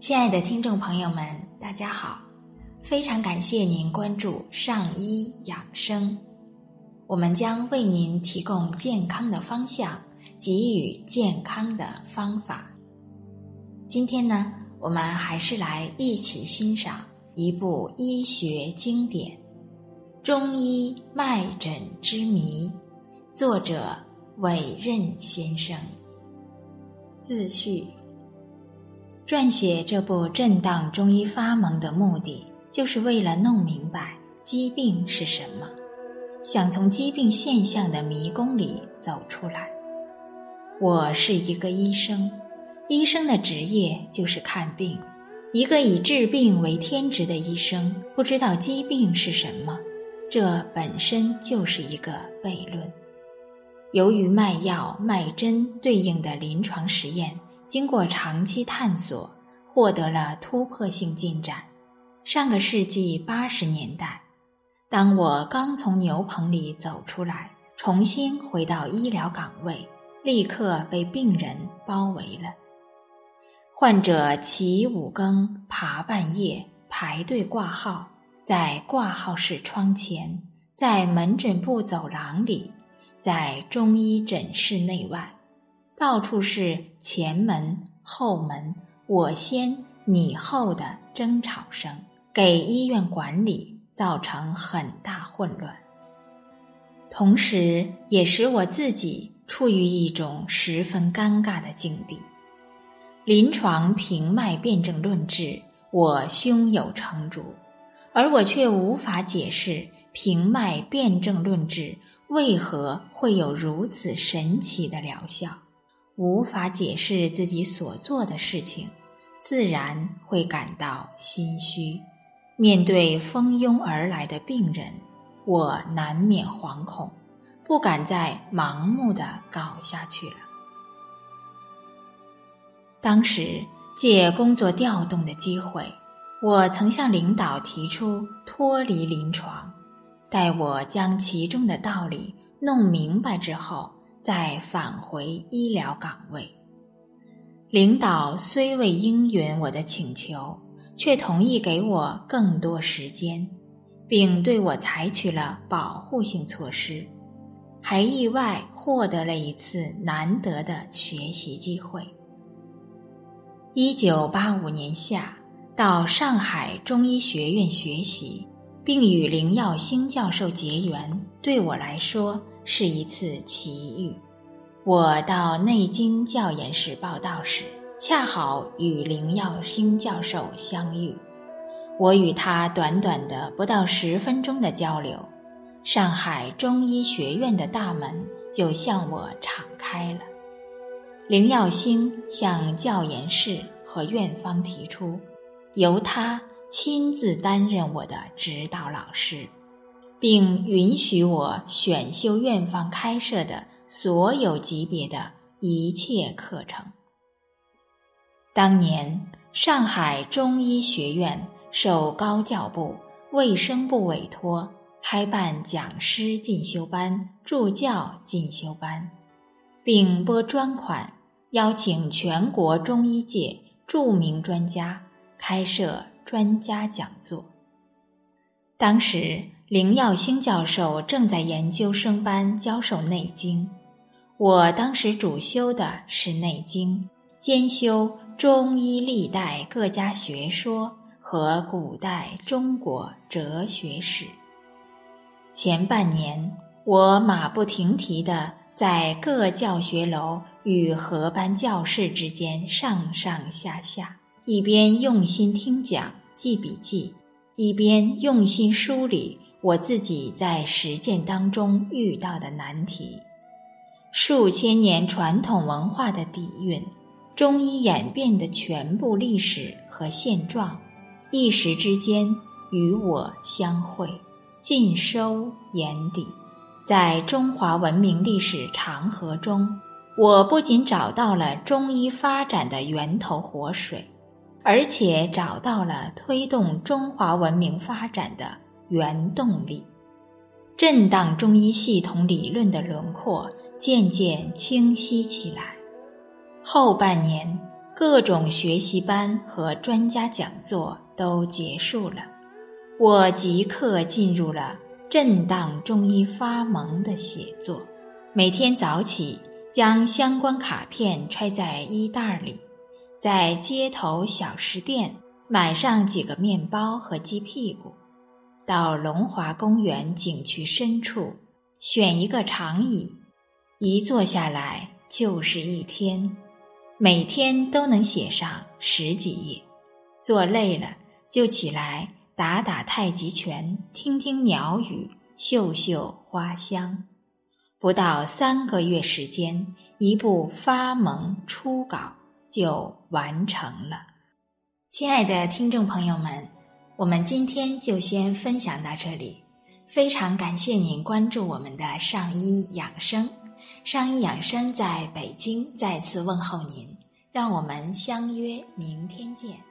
亲爱的听众朋友们，大家好！非常感谢您关注上医养生，我们将为您提供健康的方向，给予健康的方法。今天呢，我们还是来一起欣赏一部医学经典《中医脉诊之谜》，作者韦任先生。自序。撰写这部震荡中医发蒙的目的，就是为了弄明白疾病是什么，想从疾病现象的迷宫里走出来。我是一个医生，医生的职业就是看病。一个以治病为天职的医生，不知道疾病是什么，这本身就是一个悖论。由于卖药卖针对应的临床实验。经过长期探索，获得了突破性进展。上个世纪八十年代，当我刚从牛棚里走出来，重新回到医疗岗位，立刻被病人包围了。患者起五更，爬半夜，排队挂号，在挂号室窗前，在门诊部走廊里，在中医诊室内外。到处是前门后门，我先你后的争吵声，给医院管理造成很大混乱，同时也使我自己处于一种十分尴尬的境地。临床平脉辨证论治，我胸有成竹，而我却无法解释平脉辨证论治为何会有如此神奇的疗效。无法解释自己所做的事情，自然会感到心虚。面对蜂拥而来的病人，我难免惶恐，不敢再盲目的搞下去了。当时借工作调动的机会，我曾向领导提出脱离临床，待我将其中的道理弄明白之后。再返回医疗岗位，领导虽未应允我的请求，却同意给我更多时间，并对我采取了保护性措施，还意外获得了一次难得的学习机会。一九八五年夏，到上海中医学院学习，并与林耀星教授结缘，对我来说。是一次奇遇。我到内经教研室报道时，恰好与林耀星教授相遇。我与他短短的不到十分钟的交流，上海中医学院的大门就向我敞开了。林耀星向教研室和院方提出，由他亲自担任我的指导老师。并允许我选修院方开设的所有级别的一切课程。当年，上海中医学院受高教部、卫生部委托，开办讲师进修班、助教进修班，并拨专款邀请全国中医界著名专家开设专家讲座。当时。林耀星教授正在研究生班教授《内经》，我当时主修的是《内经》，兼修中医历代各家学说和古代中国哲学史。前半年，我马不停蹄地在各教学楼与合班教室之间上上下下，一边用心听讲记笔记，一边用心梳理。我自己在实践当中遇到的难题，数千年传统文化的底蕴，中医演变的全部历史和现状，一时之间与我相会，尽收眼底。在中华文明历史长河中，我不仅找到了中医发展的源头活水，而且找到了推动中华文明发展的。原动力，震荡中医系统理论的轮廓渐渐清晰起来。后半年，各种学习班和专家讲座都结束了，我即刻进入了震荡中医发蒙的写作。每天早起，将相关卡片揣在衣袋里，在街头小食店买上几个面包和鸡屁股，到龙华公园景区深处选一个长椅，一坐下来就是一天。每天都能写上十几页，做累了就起来打打太极拳，听听鸟语，嗅嗅花香。不到三个月时间，一部发蒙初稿就完成了。亲爱的听众朋友们，我们今天就先分享到这里。非常感谢您关注我们的上医养生。上医养生在北京再次问候您，让我们相约明天见。